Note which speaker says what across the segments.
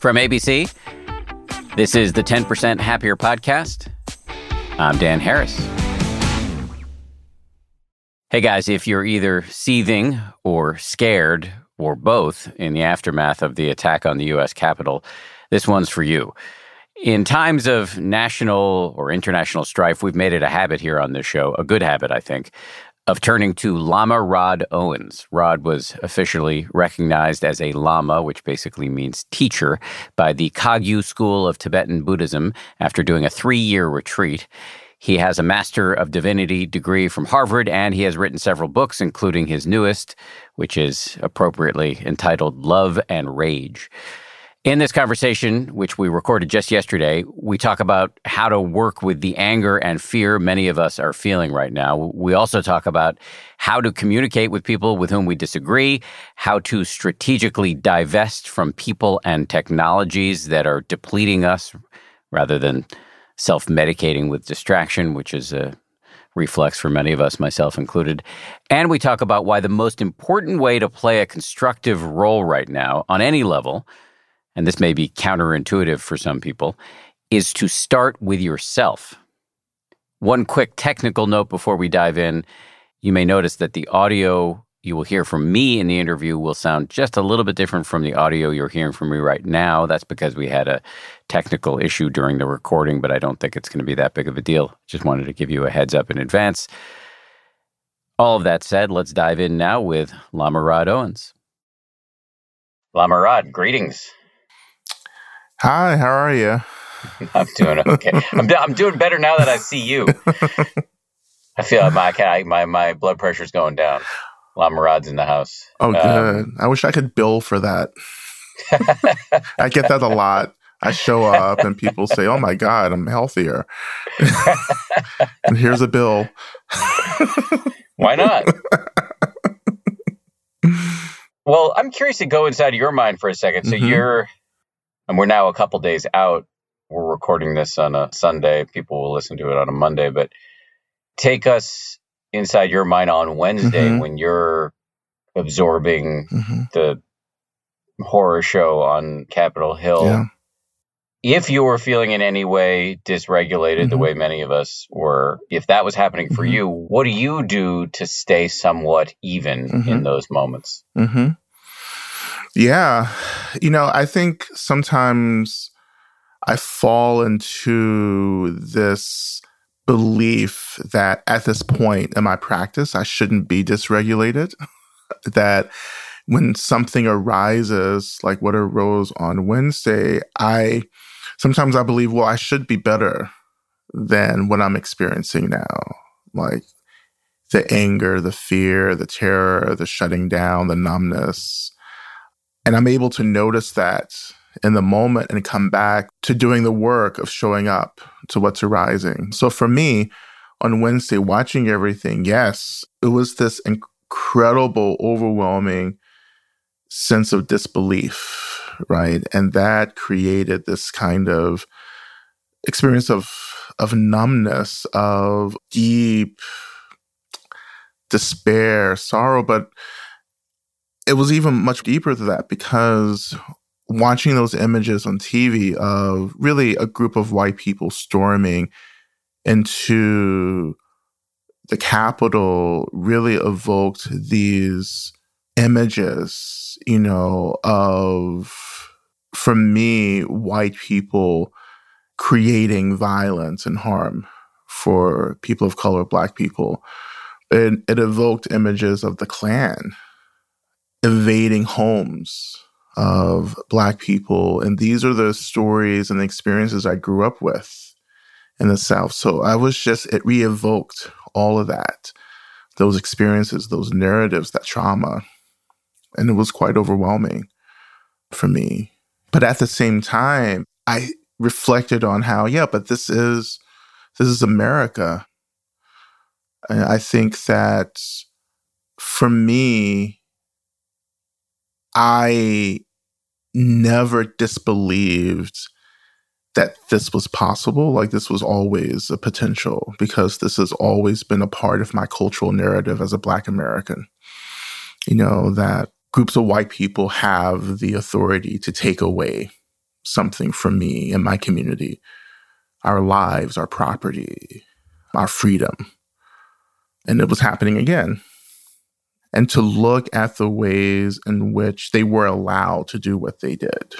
Speaker 1: From ABC, this is the 10% Happier Podcast. I'm Dan Harris. Hey guys, if you're either seething or scared or both in the aftermath of the attack on the U.S. Capitol, this one's for you. In times of national or international strife, we've made it a habit here on this show, a good habit, I think, of turning to Lama Rod Owens. Rod was officially recognized as a Lama, which basically means teacher, by the Kagyu School of Tibetan Buddhism after doing a three year retreat. He has a Master of Divinity degree from Harvard, and he has written several books, including his newest, which is appropriately entitled Love and Rage. In this conversation, which we recorded just yesterday, we talk about how to work with the anger and fear many of us are feeling right now. We also talk about how to communicate with people with whom we disagree, how to strategically divest from people and technologies that are depleting us rather than self medicating with distraction, which is a reflex for many of us, myself included. And we talk about why the most important way to play a constructive role right now on any level and this may be counterintuitive for some people, is to start with yourself. One quick technical note before we dive in you may notice that the audio you will hear from me in the interview will sound just a little bit different from the audio you're hearing from me right now. That's because we had a technical issue during the recording, but I don't think it's going to be that big of a deal. Just wanted to give you a heads up in advance. All of that said, let's dive in now with Lama Rod Owens. Lama Rod, greetings.
Speaker 2: Hi, how are you?
Speaker 1: I'm doing okay. I'm, do- I'm doing better now that I see you. I feel my my my blood pressure's going down. Lama Rod's in the house.
Speaker 2: Oh, um, good. Um, I wish I could bill for that. I get that a lot. I show up and people say, "Oh my god, I'm healthier," and here's a bill.
Speaker 1: Why not? well, I'm curious to go inside your mind for a second. So mm-hmm. you're and we're now a couple days out. We're recording this on a Sunday. People will listen to it on a Monday, but take us inside your mind on Wednesday mm-hmm. when you're absorbing mm-hmm. the horror show on Capitol Hill. Yeah. If you were feeling in any way dysregulated, mm-hmm. the way many of us were, if that was happening for mm-hmm. you, what do you do to stay somewhat even in mm-hmm. those moments?
Speaker 2: Yeah. You know, I think sometimes I fall into this belief that at this point in my practice, I shouldn't be dysregulated. that when something arises, like what arose on Wednesday, I sometimes I believe, well, I should be better than what I'm experiencing now. Like the anger, the fear, the terror, the shutting down, the numbness and I'm able to notice that in the moment and come back to doing the work of showing up to what's arising. So for me, on Wednesday, watching everything, yes, it was this incredible, overwhelming sense of disbelief, right? And that created this kind of experience of of numbness, of deep despair, sorrow, but it was even much deeper than that because watching those images on TV of really a group of white people storming into the Capitol really evoked these images, you know, of, for me, white people creating violence and harm for people of color, black people. It, it evoked images of the Klan evading homes of Black people. And these are the stories and the experiences I grew up with in the South. So I was just, it re evoked all of that, those experiences, those narratives, that trauma. And it was quite overwhelming for me. But at the same time, I reflected on how, yeah, but this is this is America. And I think that for me, I never disbelieved that this was possible. Like this was always a potential because this has always been a part of my cultural narrative as a Black American. You know, that groups of white people have the authority to take away something from me and my community, our lives, our property, our freedom. And it was happening again. And to look at the ways in which they were allowed to do what they did.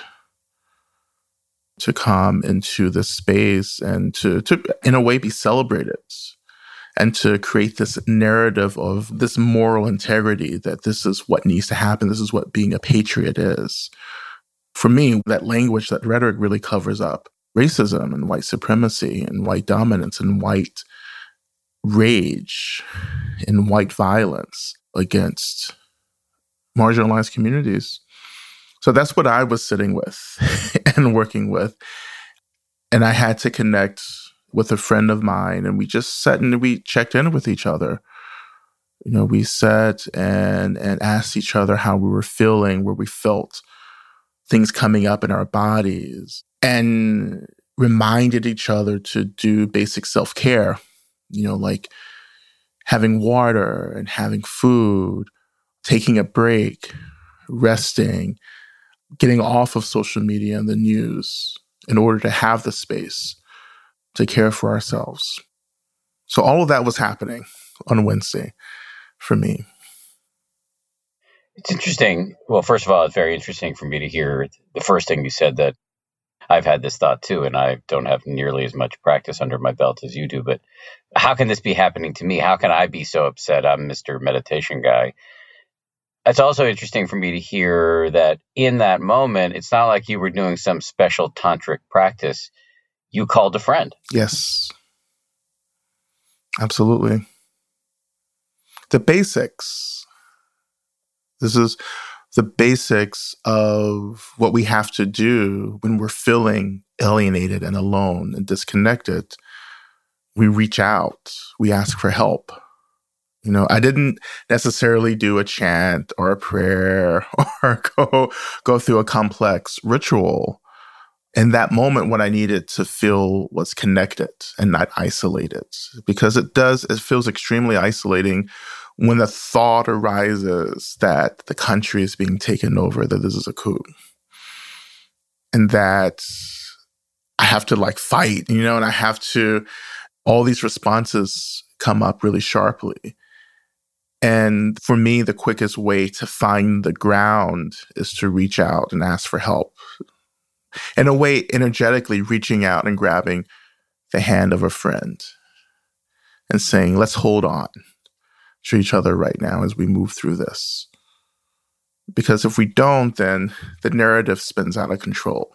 Speaker 2: To come into this space and to, to in a way be celebrated and to create this narrative of this moral integrity that this is what needs to happen. This is what being a patriot is. For me that language that rhetoric really covers up racism and white supremacy and white dominance and white rage and white violence against marginalized communities so that's what I was sitting with and working with. And I had to connect with a friend of mine and we just sat and we checked in with each other. You know, we sat and and asked each other how we were feeling, where we felt things coming up in our bodies and reminded each other to do basic self-care, you know, like having water and having food, taking a break, resting, getting off of social media and the news in order to have the space to care for ourselves. So all of that was happening on Wednesday for me.
Speaker 1: It's interesting. Well, first of all, it's very interesting for me to hear the first thing you said that I've had this thought too, and I don't have nearly as much practice under my belt as you do. But how can this be happening to me? How can I be so upset? I'm Mr. Meditation Guy. It's also interesting for me to hear that in that moment, it's not like you were doing some special tantric practice. You called a friend.
Speaker 2: Yes. Absolutely. The basics. This is the basics of what we have to do when we're feeling alienated and alone and disconnected. We reach out, we ask for help you know, I didn't necessarily do a chant or a prayer or go go through a complex ritual. In that moment when I needed to feel was connected and not isolated, because it does, it feels extremely isolating when the thought arises that the country is being taken over, that this is a coup. And that I have to like fight, you know, and I have to, all these responses come up really sharply. And for me, the quickest way to find the ground is to reach out and ask for help. In a way, energetically reaching out and grabbing the hand of a friend and saying, let's hold on to each other right now as we move through this. Because if we don't, then the narrative spins out of control.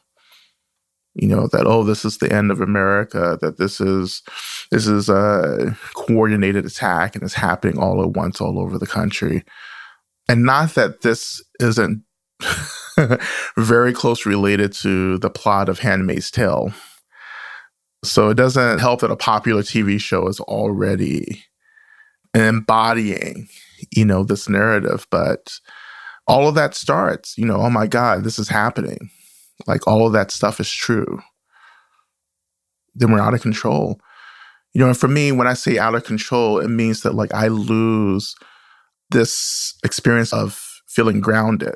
Speaker 2: You know that oh this is the end of america that this is this is a coordinated attack and it's happening all at once all over the country. And not that this isn't very close related to the plot of handmaid's tale. So it doesn't help that a popular tv show is already embodying you know this narrative but all of that starts you know oh my god this is happening like all of that stuff is true, then we're out of control. You know, and for me, when I say out of control, it means that like I lose this experience of feeling grounded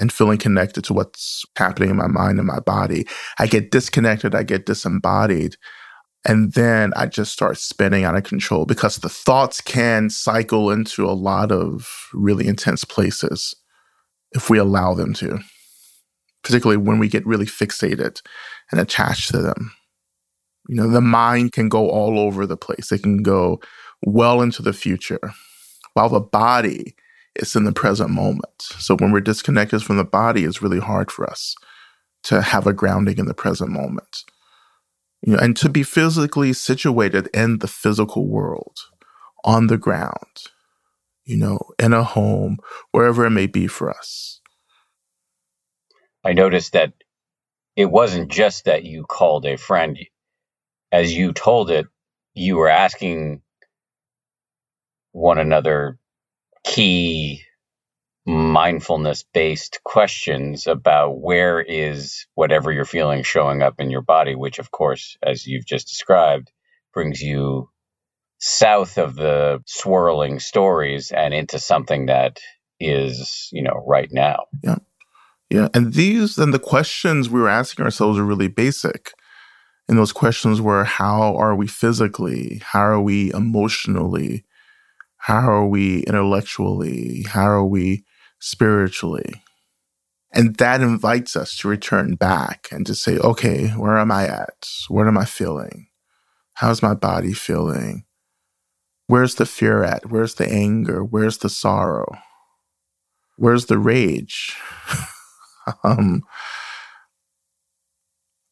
Speaker 2: and feeling connected to what's happening in my mind and my body. I get disconnected, I get disembodied. And then I just start spinning out of control because the thoughts can cycle into a lot of really intense places if we allow them to particularly when we get really fixated and attached to them. You know, the mind can go all over the place. It can go well into the future, while the body is in the present moment. So when we're disconnected from the body, it's really hard for us to have a grounding in the present moment. You know, and to be physically situated in the physical world, on the ground, you know, in a home, wherever it may be for us.
Speaker 1: I noticed that it wasn't just that you called a friend. As you told it, you were asking one another key mindfulness based questions about where is whatever you're feeling showing up in your body, which, of course, as you've just described, brings you south of the swirling stories and into something that is, you know, right now.
Speaker 2: Yeah. Yeah. And these and the questions we were asking ourselves are really basic. And those questions were how are we physically? How are we emotionally? How are we intellectually? How are we spiritually? And that invites us to return back and to say, okay, where am I at? What am I feeling? How's my body feeling? Where's the fear at? Where's the anger? Where's the sorrow? Where's the rage? um,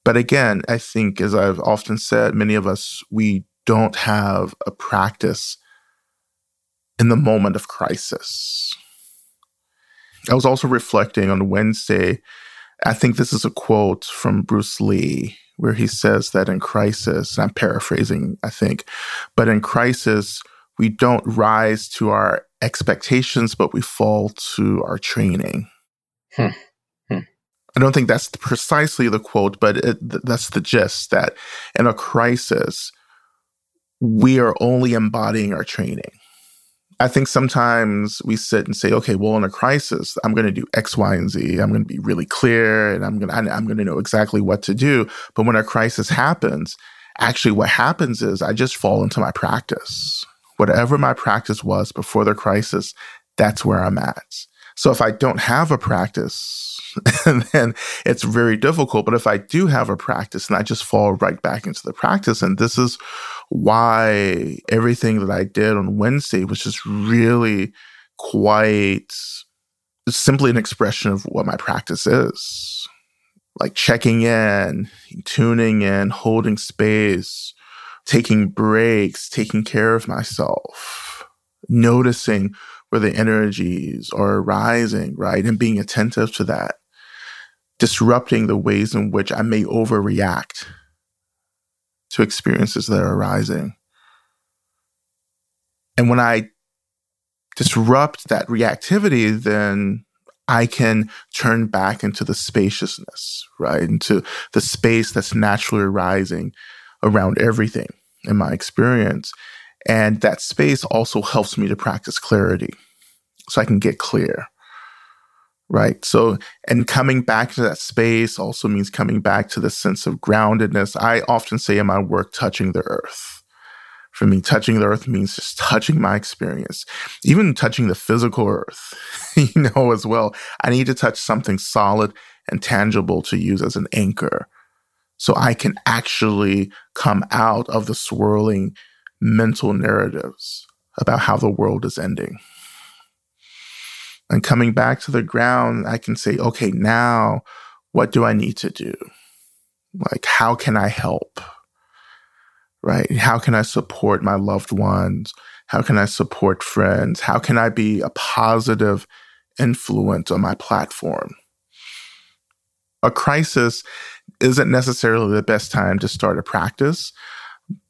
Speaker 2: but again, I think, as I've often said, many of us, we don't have a practice in the moment of crisis. I was also reflecting on Wednesday. I think this is a quote from Bruce Lee where he says that in crisis, I'm paraphrasing, I think, but in crisis, we don't rise to our expectations, but we fall to our training. Hmm. Hmm. I don't think that's precisely the quote, but it, that's the gist that in a crisis, we are only embodying our training. I think sometimes we sit and say, okay, well, in a crisis, I'm going to do X, Y, and Z. I'm going to be really clear and I'm going to, I'm going to know exactly what to do. But when a crisis happens, actually what happens is I just fall into my practice. Whatever my practice was before the crisis, that's where I'm at. So if I don't have a practice, then it's very difficult. But if I do have a practice and I just fall right back into the practice, and this is why everything that I did on Wednesday was just really quite simply an expression of what my practice is. Like checking in, tuning in, holding space, taking breaks, taking care of myself, noticing where the energies are rising, right? And being attentive to that, disrupting the ways in which I may overreact to experiences that are arising. And when I disrupt that reactivity, then I can turn back into the spaciousness, right? Into the space that's naturally arising around everything in my experience. And that space also helps me to practice clarity so I can get clear. Right. So, and coming back to that space also means coming back to the sense of groundedness. I often say in my work, touching the earth. For me, touching the earth means just touching my experience, even touching the physical earth, you know, as well. I need to touch something solid and tangible to use as an anchor so I can actually come out of the swirling mental narratives about how the world is ending. And coming back to the ground, I can say, okay, now what do I need to do? Like, how can I help? Right? How can I support my loved ones? How can I support friends? How can I be a positive influence on my platform? A crisis isn't necessarily the best time to start a practice,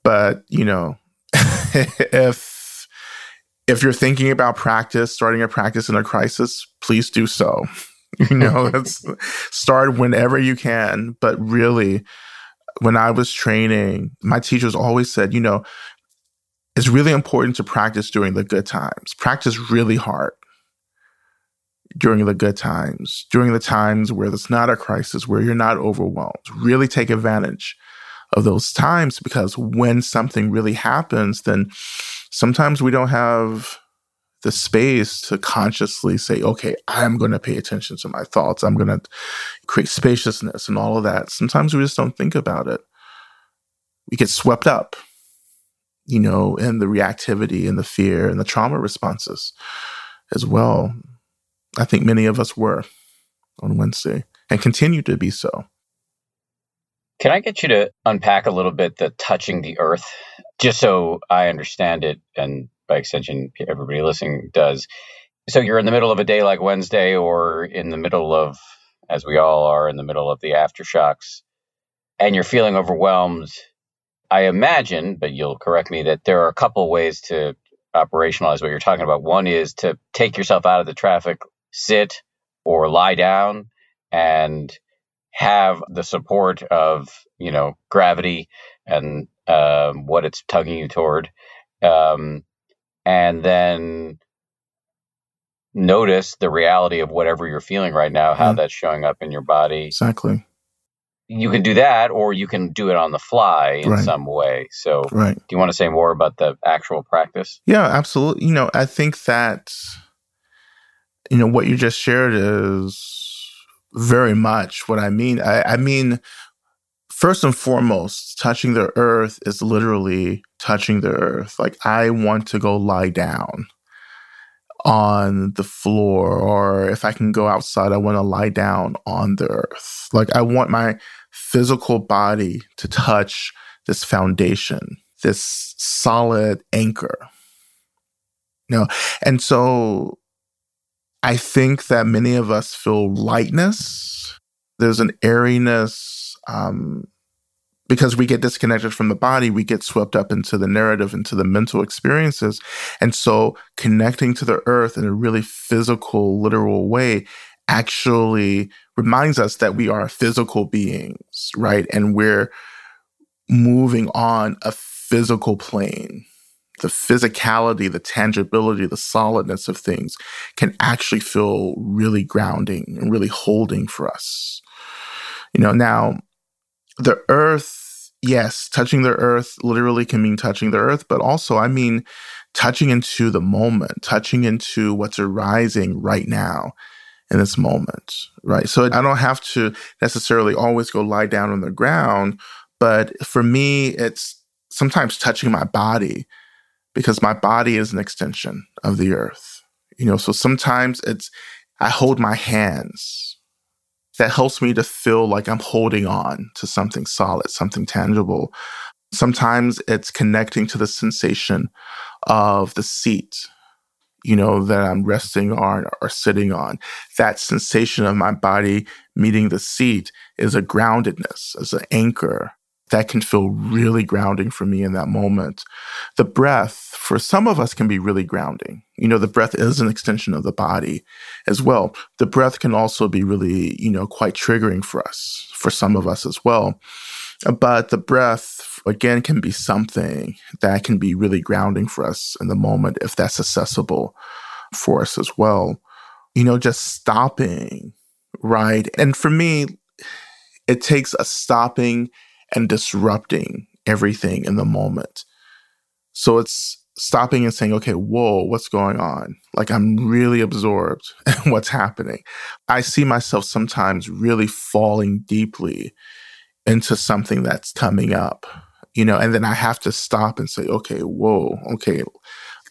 Speaker 2: but you know, if if you're thinking about practice, starting a practice in a crisis, please do so. you know, start whenever you can. But really, when I was training, my teachers always said, you know, it's really important to practice during the good times. Practice really hard during the good times, during the times where there's not a crisis, where you're not overwhelmed. Really take advantage of those times because when something really happens, then sometimes we don't have the space to consciously say, okay, I'm going to pay attention to my thoughts. I'm going to create spaciousness and all of that. Sometimes we just don't think about it. We get swept up, you know, in the reactivity and the fear and the trauma responses as well. I think many of us were on Wednesday and continue to be so.
Speaker 1: Can I get you to unpack a little bit the touching the earth, just so I understand it, and by extension, everybody listening does? So you're in the middle of a day like Wednesday, or in the middle of, as we all are, in the middle of the aftershocks, and you're feeling overwhelmed. I imagine, but you'll correct me, that there are a couple ways to operationalize what you're talking about. One is to take yourself out of the traffic, sit or lie down and have the support of you know gravity and um, what it's tugging you toward um, and then notice the reality of whatever you're feeling right now, how that's showing up in your body.
Speaker 2: Exactly.
Speaker 1: You can do that, or you can do it on the fly in
Speaker 2: Right.
Speaker 1: some way. So,
Speaker 2: Right.
Speaker 1: do you want to say more about the actual practice?
Speaker 2: Yeah, absolutely. You know, I think that you know what you just shared is very much what I mean. I, I mean, first and foremost, touching the earth is literally touching the earth. Like I want to go lie down on the floor, or if I can go outside, I want to lie down on the earth. Like I want my physical body to touch this foundation, this solid anchor. You know, and so I think that many of us feel lightness. There's an airiness um, because we get disconnected from the body. We get swept up into the narrative, into the mental experiences. And so connecting to the earth in a really physical, literal way actually reminds us that we are physical beings, right? And we're moving on a physical plane the physicality, the tangibility, the solidness of things can actually feel really grounding and really holding for us. You know, now the earth, yes, touching the earth literally can mean touching the earth, but also I mean touching into the moment, touching into what's arising right now in this moment, right? So I don't have to necessarily always go lie down on the ground, but for me, it's sometimes touching my body because my body is an extension of the earth. You know, so sometimes it's, I hold my hands. That helps me to feel like I'm holding on to something solid, something tangible. Sometimes it's connecting to the sensation of the seat, you know, that I'm resting on or sitting on. That sensation of my body meeting the seat is a groundedness, as an anchor that can feel really grounding for me in that moment. The breath, for some of us, can be really grounding. You know, the breath is an extension of the body as well. The breath can also be really, you know, quite triggering for us, for some of us as well. But the breath, again, can be something that can be really grounding for us in the moment if that's accessible for us as well. You know, just stopping, right? And for me, it takes a stopping and disrupting everything in the moment. So it's stopping and saying, okay, whoa, what's going on? Like I'm really absorbed in what's happening. I see myself sometimes really falling deeply into something that's coming up, you know, and then I have to stop and say, okay, whoa, okay,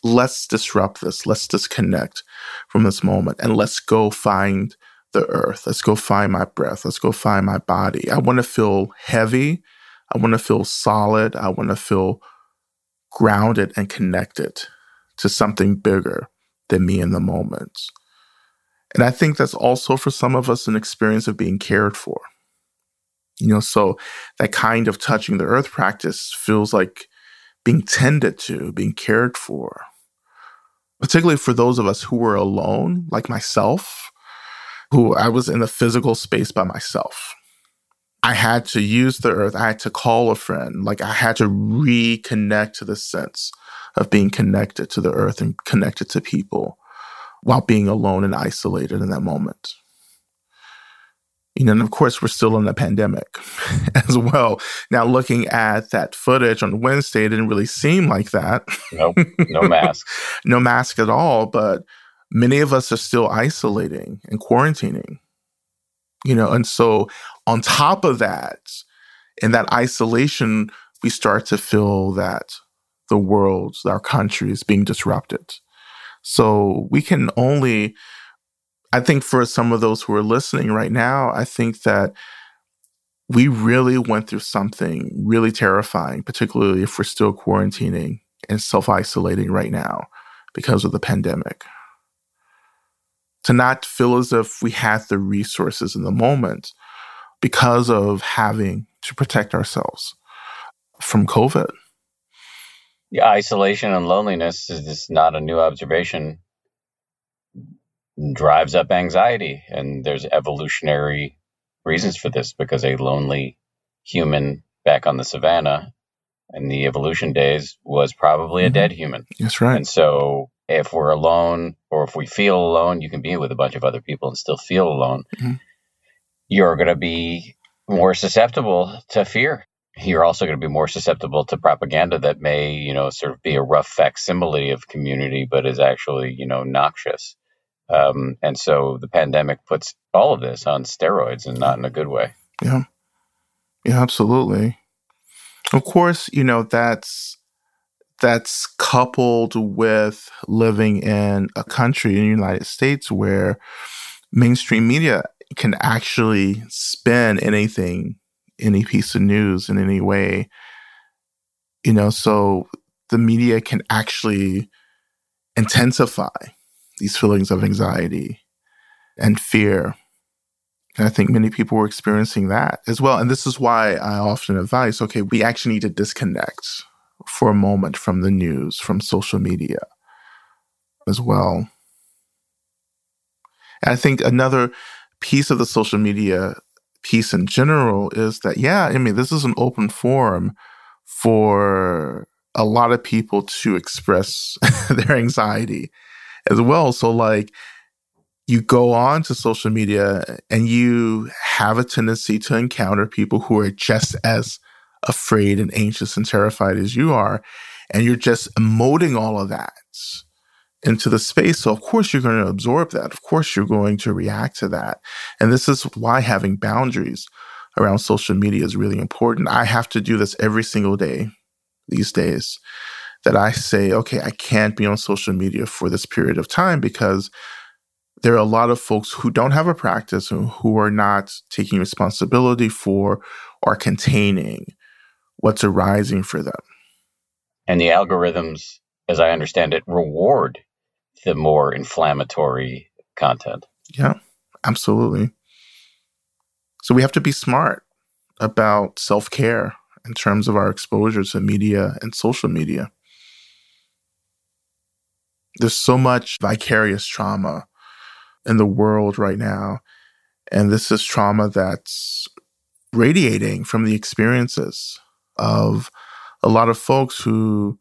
Speaker 2: let's disrupt this. Let's disconnect from this moment and let's go find the earth. Let's go find my breath. Let's go find my body. I want to feel heavy. I want to feel solid. I want to feel grounded and connected to something bigger than me in the moment. And I think that's also for some of us an experience of being cared for. You know, so that kind of touching the earth practice feels like being tended to, being cared for. Particularly for those of us who were alone, like myself, who I was in a physical space by myself. I had to use the earth. I had to call a friend. Like I had to reconnect to the sense of being connected to the earth and connected to people while being alone and isolated in that moment. You know, and of course, we're still in a pandemic as well. Now, looking at that footage on Wednesday, it didn't really seem like that.
Speaker 1: Nope, no mask.
Speaker 2: no mask at all. But many of us are still isolating and quarantining. You know, and so on top of that, in that isolation, we start to feel that the world, our country is being disrupted. So we can only, I think for some of those who are listening right now, I think that we really went through something really terrifying, particularly if we're still quarantining and self isolating right now because of the pandemic. To not feel as if we had the resources in the moment because of having to protect ourselves from COVID.
Speaker 1: Yeah, isolation and loneliness is just not a new observation. Drives up anxiety, and there's evolutionary reasons for this because a lonely human back on the savannah in the evolution days was probably a
Speaker 2: Mhm.
Speaker 1: dead human.
Speaker 2: That's right.
Speaker 1: And so if we're alone or if we feel alone, you can be with a bunch of other people and still feel alone. Mm-hmm. You're going to be more susceptible to fear. You're also going to be more susceptible to propaganda that may, you know, sort of be a rough facsimile of community, but is actually, you know, noxious. Um, and so the pandemic puts all of this on steroids and not in a good way.
Speaker 2: Yeah. Yeah, absolutely. Of course, you know, that's that's coupled with living in a country in the United States where mainstream media can actually spin anything, any piece of news in any way. You know, so the media can actually intensify these feelings of anxiety and fear. And I think many people were experiencing that as well. And this is why I often advise okay, we actually need to disconnect for a moment from the news, from social media as well. And I think another piece of the social media piece in general is that, yeah, I mean, this is an open forum for a lot of people to express their anxiety as well. So, like, you go on to social media and you have a tendency to encounter people who are just as afraid and anxious and terrified as you are. And you're just emoting all of that into the space. So, of course, you're going to absorb that. Of course, you're going to react to that. And this is why having boundaries around social media is really important. I have to do this every single day these days that I say, okay, I can't be on social media for this period of time because there are a lot of folks who don't have a practice and who are not taking responsibility for or containing what's arising for them.
Speaker 1: And the algorithms, as I understand it, reward the more inflammatory content.
Speaker 2: Yeah, absolutely. So we have to be smart about self care in terms of our exposure to media and social media. There's so much vicarious trauma in the world right now. And this is trauma that's radiating from the experiences of a lot of folks who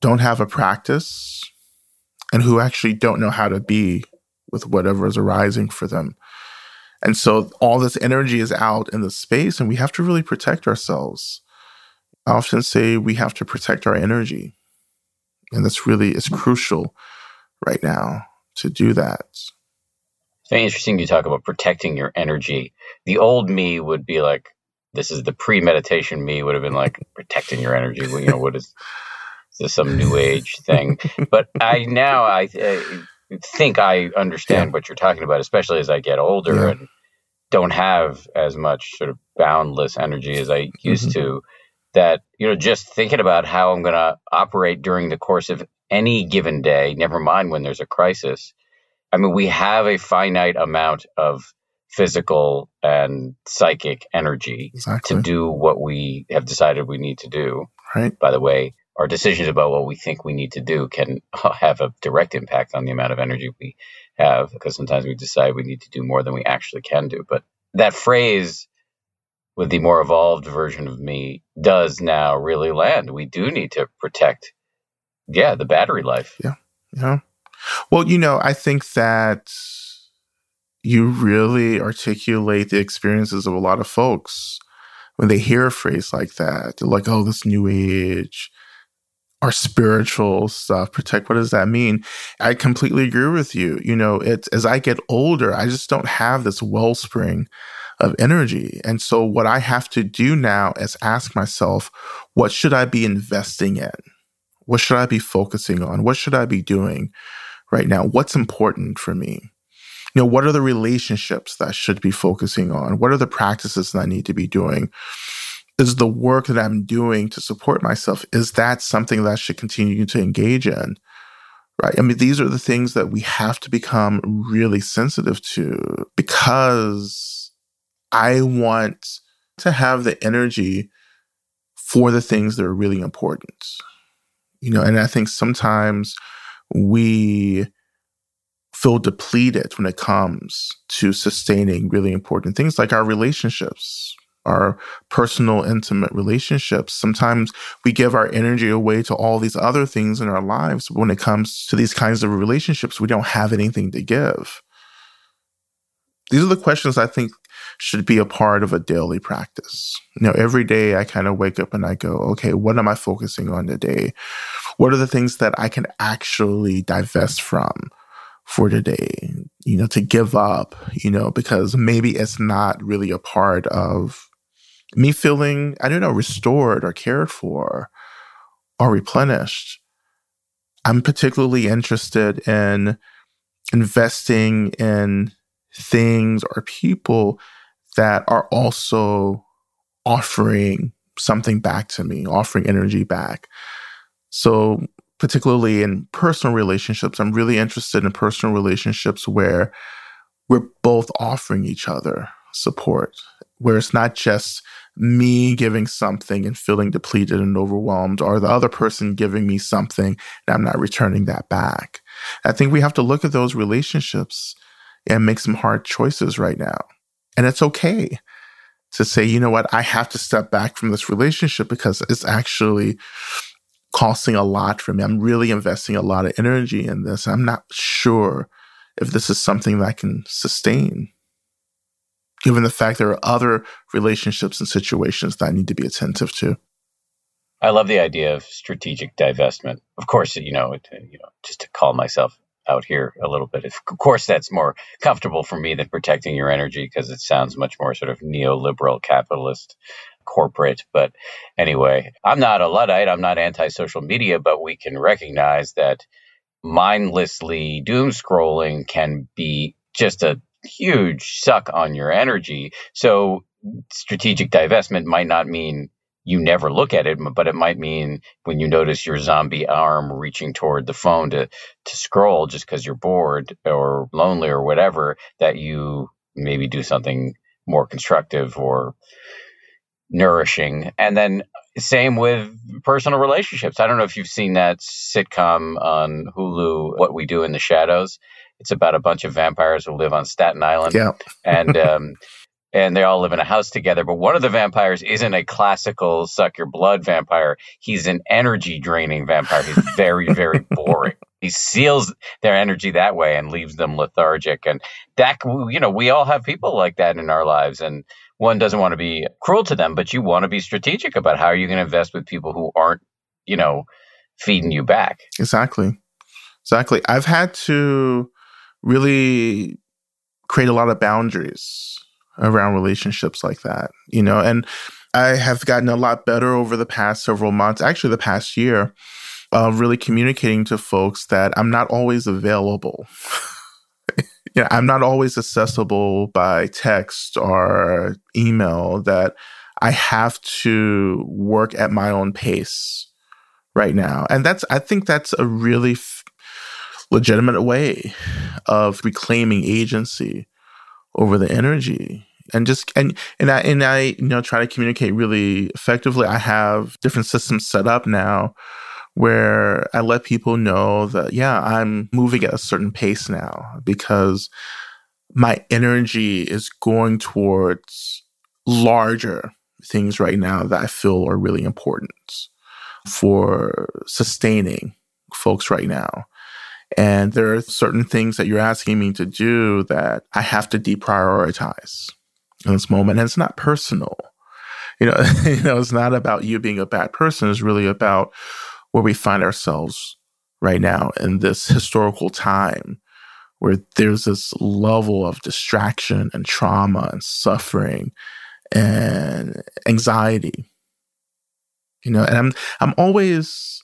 Speaker 2: don't have a practice and who actually don't know how to be with whatever is arising for them. And so all this energy is out in the space, and we have to really protect ourselves. I often say we have to protect our energy. And that's really is crucial right now to do that. It's
Speaker 1: very interesting you talk about protecting your energy. The old me would be like, this is the pre-meditation me would have been like protecting your energy. You know, what is, some new age thing? But I now I, I think I understand yeah. what you're talking about, especially as I get older yeah. and don't have as much sort of boundless energy as I used mm-hmm. to. That you know, just thinking about how I'm going to operate during the course of any given day, never mind when there's a crisis. I mean, we have a finite amount of physical and psychic energy exactly. to do what we have decided we need to do.
Speaker 2: Right.
Speaker 1: By the way, our decisions about what we think we need to do can have a direct impact on the amount of energy we have because sometimes we decide we need to do more than we actually can do. But that phrase with the more evolved version of me does now really land. We do need to protect, yeah, the battery life.
Speaker 2: Yeah. Yeah. Well, you know, I think that you really articulate the experiences of a lot of folks when they hear a phrase like that. They're like, oh, this new age, our spiritual stuff, protect. What does that mean? I completely agree with you. You know, it's as I get older, I just don't have this wellspring of energy. And so what I have to do now is ask myself, what should I be investing in? What should I be focusing on? What should I be doing right now? What's important for me? you know, what are the relationships that I should be focusing on? What are the practices that I need to be doing? Is the work that I'm doing to support myself, is that something that I should continue to engage in? Right. I mean, these are the things that we have to become really sensitive to because I want to have the energy for the things that are really important. You know, and I think sometimes we feel depleted when it comes to sustaining really important things like our relationships our personal, intimate relationships. Sometimes we give our energy away to all these other things in our lives. When it comes to these kinds of relationships, we don't have anything to give. These are the questions I think should be a part of a daily practice. You know, every day I kind of wake up and I go, okay, what am I focusing on today? What are the things that I can actually divest from for today? You know, to give up, you know, because maybe it's not really a part of me feeling, I don't know, restored or cared for or replenished. I'm particularly interested in investing in things or people that are also offering something back to me, offering energy back. So, particularly in personal relationships, I'm really interested in personal relationships where we're both offering each other support, where it's not just me giving something and feeling depleted and overwhelmed, or the other person giving me something and I'm not returning that back. I think we have to look at those relationships and make some hard choices right now. And it's okay to say, you know what, I have to step back from this relationship because it's actually costing a lot for me. I'm really investing a lot of energy in this. I'm not sure if this is something that I can sustain, given the fact there are other relationships and situations that I need to be attentive to.
Speaker 1: I love the idea of strategic divestment. Of course, you know, you know, just to call myself out here a little bit. Of course, that's more comfortable for me than protecting your energy because it sounds much more sort of neoliberal capitalist corporate. But anyway, I'm not a Luddite. I'm not anti social media, but we can recognize that mindlessly doom scrolling can be just a huge suck on your energy. So strategic divestment might not mean you never look at it, but it might mean when you notice your zombie arm reaching toward the phone to to scroll just because you're bored or lonely or whatever, that you maybe do something more constructive or nourishing. And then same with personal relationships. I don't know if you've seen that sitcom on Hulu, What We Do in the Shadows. It's about a bunch of vampires who live on Staten Island.
Speaker 2: Yeah.
Speaker 1: and um, and they all live in a house together. But one of the vampires isn't a classical suck your blood vampire. He's an energy draining vampire. He's very, very boring. He seals their energy that way and leaves them lethargic. And that, you know, we all have people like that in our lives. And one doesn't want to be cruel to them, but you want to be strategic about how are you're going to invest with people who aren't, you know, feeding you back.
Speaker 2: Exactly. Exactly. I've had to really create a lot of boundaries around relationships like that, you know, and I have gotten a lot better over the past several months, actually, the past year, of really communicating to folks that I'm not always available. know, I'm not always accessible by text or email, that I have to work at my own pace right now. And that's, I think that's a really legitimate way of reclaiming agency over the energy and just and and I and I you know try to communicate really effectively. I have different systems set up now where I let people know that yeah, I'm moving at a certain pace now because my energy is going towards larger things right now that I feel are really important for sustaining folks right now. And there are certain things that you're asking me to do that I have to deprioritize in this moment. And it's not personal. You know, you know, it's not about you being a bad person. It's really about where we find ourselves right now in this historical time where there's this level of distraction and trauma and suffering and anxiety. You know, and I'm I'm always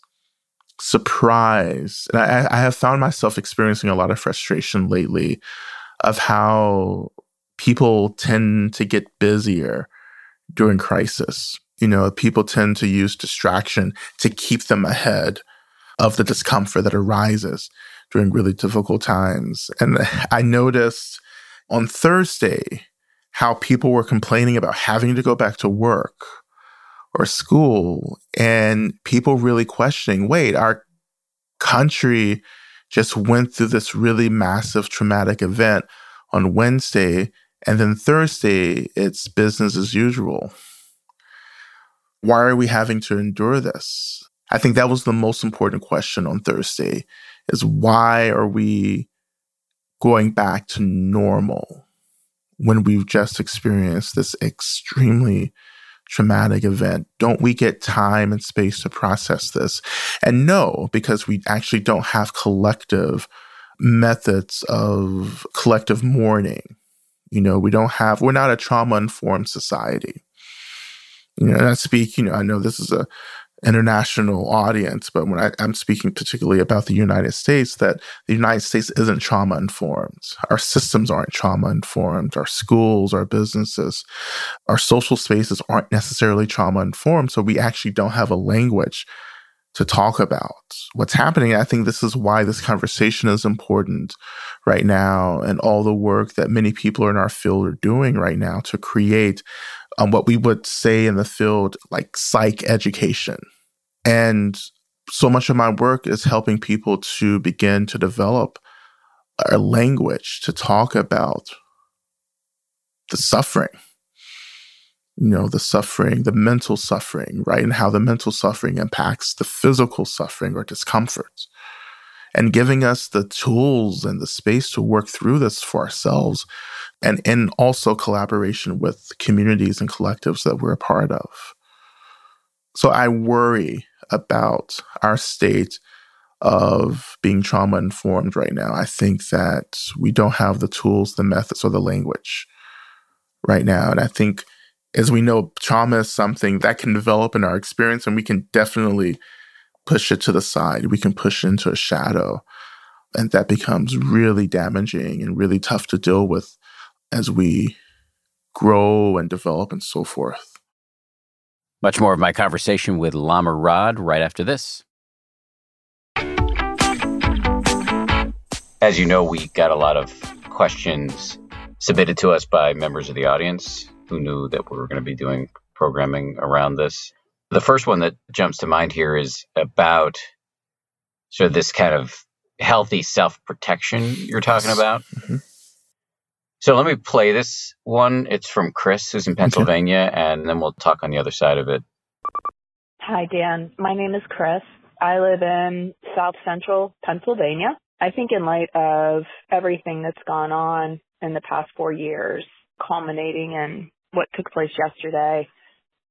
Speaker 2: surprised, and I, I have found myself experiencing a lot of frustration lately of how people tend to get busier during crisis. You know, people tend to use distraction to keep them ahead of the discomfort that arises during really difficult times. And I noticed on Thursday how people were complaining about having to go back to work or school and people really questioning wait, our country just went through this really massive traumatic event on Wednesday And then Thursday, it's business as usual. Why are we having to endure this? I think that was the most important question on Thursday is why are we going back to normal when we've just experienced this extremely traumatic event? Don't we get time and space to process this? And no, because we actually don't have collective methods of collective mourning. You know, we don't have, we're not a trauma informed society. You know, and I speak, you know, I know this is a international audience, but when I, am speaking particularly about the United States, that the United States isn't trauma informed. Our systems aren't trauma informed. Our schools, our businesses, our social spaces aren't necessarily trauma informed. So we actually don't have a language to talk about what's happening. I think this is why this conversation is important right now and all the work that many people in our field are doing right now to create um, what we would say in the field like psych education. And so much of my work is helping people to begin to develop a language to talk about the suffering, you know, the suffering, the mental suffering, right? And how the mental suffering impacts the physical suffering or discomfort. And giving us the tools and the space to work through this for ourselves and in also collaboration with communities and collectives that we're a part of. So I worry about our state of being trauma informed right now. I think that we don't have the tools, the methods, or the language right now. And I think, as we know, trauma is something that can develop in our experience, and we can definitely push it to the side. We can push it into a shadow. And that becomes really damaging and really tough to deal with as we grow and develop and so forth.
Speaker 1: Much more of my conversation with Lama Rod right after this. As you know, we got a lot of questions submitted to us by members of the audience who knew that we were going to be doing programming around this. The first one that jumps to mind here is about sort of this kind of healthy self protection you're talking about. Mm-hmm. So let me play this one. It's from Chris, who's in Pennsylvania, okay. and then we'll talk on the other side of it.
Speaker 3: Hi, Dan. My name is Chris. I live in South Central Pennsylvania. I think, in light of everything that's gone on in the past four years, culminating in what took place yesterday,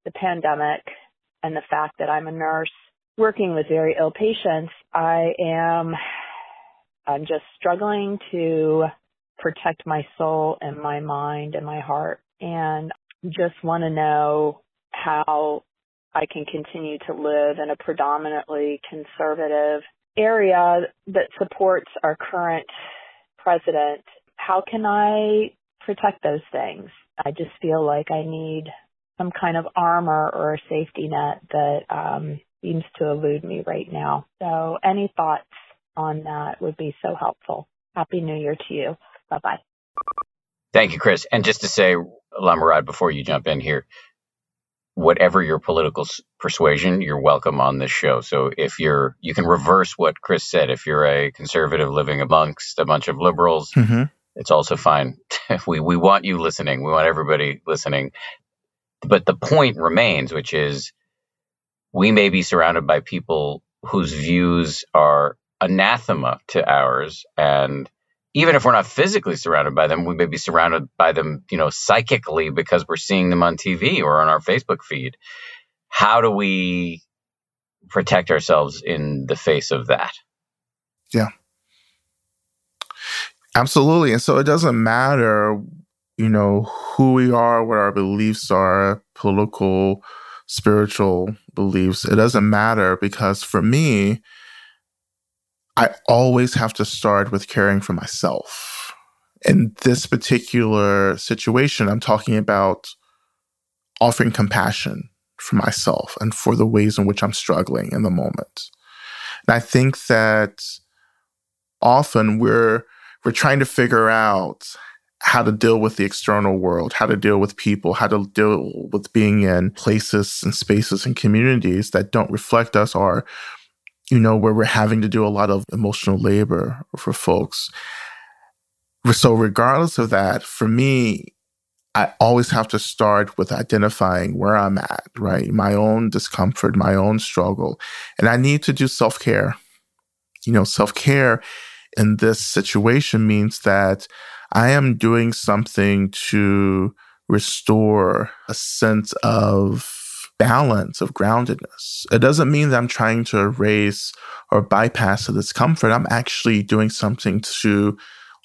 Speaker 3: the pandemic, and the fact that I'm a nurse working with very ill patients, I am I'm just struggling to protect my soul and my mind and my heart. And just want to know how I can continue to live in a predominantly conservative area that supports our current president. How can I protect those things? I just feel like I need some kind of armor or a safety net that um, seems to elude me right now. So, any thoughts on that would be so helpful. Happy New Year to you. Bye bye.
Speaker 1: Thank you, Chris. And just to say, Lama Rod, before you jump in here, whatever your political persuasion, you're welcome on this show. So if you're, you can reverse what Chris said. If you're a conservative living amongst a bunch of liberals, mm-hmm. it's also fine. we we want you listening. We want everybody listening. But the point remains, which is, we may be surrounded by people whose views are anathema to ours, and even if we're not physically surrounded by them, we may be surrounded by them, you know, psychically because we're seeing them on TV or on our Facebook feed. How do we protect ourselves in the face of that?
Speaker 2: Yeah. Absolutely. And so it doesn't matter, you know, who we are, what our beliefs are, political, spiritual beliefs. It doesn't matter because for me, I always have to start with caring for myself. In this particular situation, I'm talking about offering compassion for myself and for the ways in which I'm struggling in the moment. And I think that often we're we're trying to figure out how to deal with the external world, how to deal with people, how to deal with being in places and spaces and communities that don't reflect us or you know, where we're having to do a lot of emotional labor for folks. So, regardless of that, for me, I always have to start with identifying where I'm at, right? My own discomfort, my own struggle. And I need to do self care. You know, self care in this situation means that I am doing something to restore a sense of balance, of groundedness. It doesn't mean that I'm trying to erase or bypass the discomfort. I'm actually doing something to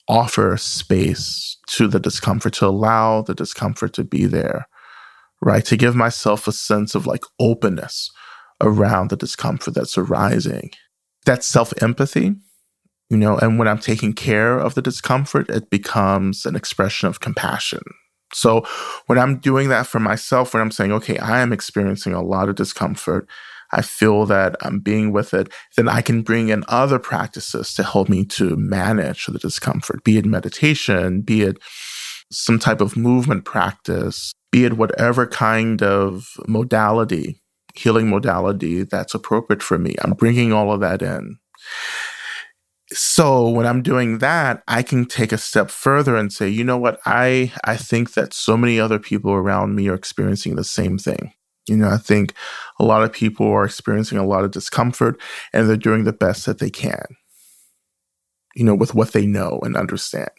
Speaker 2: offer space to the discomfort, to allow the discomfort to be there, right? To give myself a sense of like openness around the discomfort that's arising. That's self empathy, you know, and when I'm taking care of the discomfort, it becomes an expression of compassion. So when I'm doing that for myself, when I'm saying, okay, I am experiencing a lot of discomfort, I feel that I'm being with it, then I can bring in other practices to help me to manage the discomfort, be it meditation, be it some type of movement practice, be it whatever kind of modality, healing modality that's appropriate for me. I'm bringing all of that in. So when I'm doing that, I can take a step further and say, you know what? I, I think that so many other people around me are experiencing the same thing. You know, I think a lot of people are experiencing a lot of discomfort and they're doing the best that they can, you know, with what they know and understand.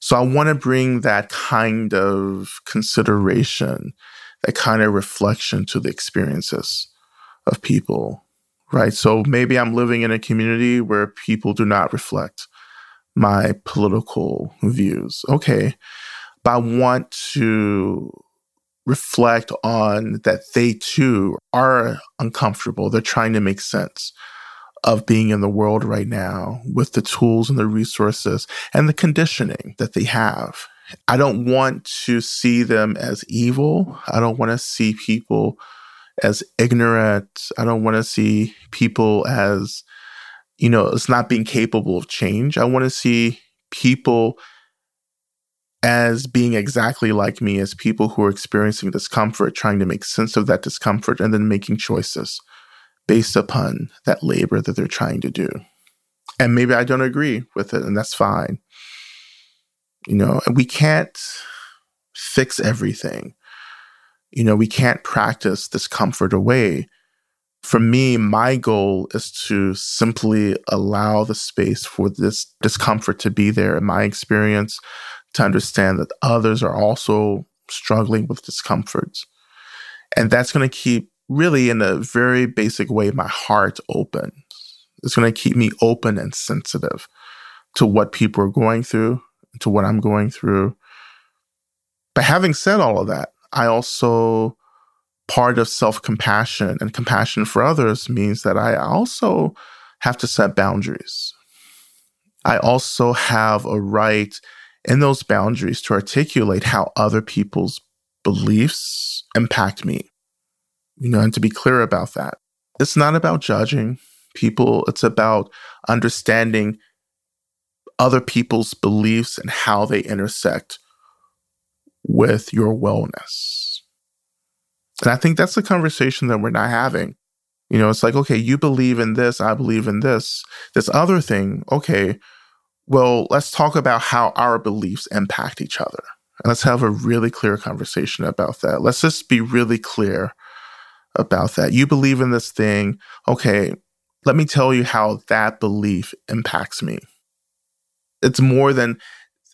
Speaker 2: So I want to bring that kind of consideration, that kind of reflection to the experiences of people, right? So maybe I'm living in a community where people do not reflect my political views. Okay. But I want to reflect on that they too are uncomfortable. They're trying to make sense of being in the world right now with the tools and the resources and the conditioning that they have. I don't want to see them as evil. I don't want to see people as ignorant. I don't want to see people as, you know, as not being capable of change. I want to see people as being exactly like me, as people who are experiencing discomfort, trying to make sense of that discomfort, and then making choices based upon that labor that they're trying to do. And maybe I don't agree with it, and that's fine. You know, and we can't fix everything. You know, we can't practice discomfort away. For me, my goal is to simply allow the space for this discomfort to be there in my experience, to understand that others are also struggling with discomforts. And that's going to keep, really, in a very basic way, my heart open. It's going to keep me open and sensitive to what people are going through, to what I'm going through. But having said all of that, I also, part of self compassion and compassion for others means that I also have to set boundaries. I also have a right in those boundaries to articulate how other people's beliefs impact me. You know, and to be clear about that. It's not about judging people, it's about understanding other people's beliefs and how they intersect with your wellness. And I think that's the conversation that we're not having. You know, it's like, okay, you believe in this, I believe in this. This other thing, okay, well, let's talk about how our beliefs impact each other. And let's have a really clear conversation about that. Let's just be really clear about that. You believe in this thing. Okay, let me tell you how that belief impacts me. It's more than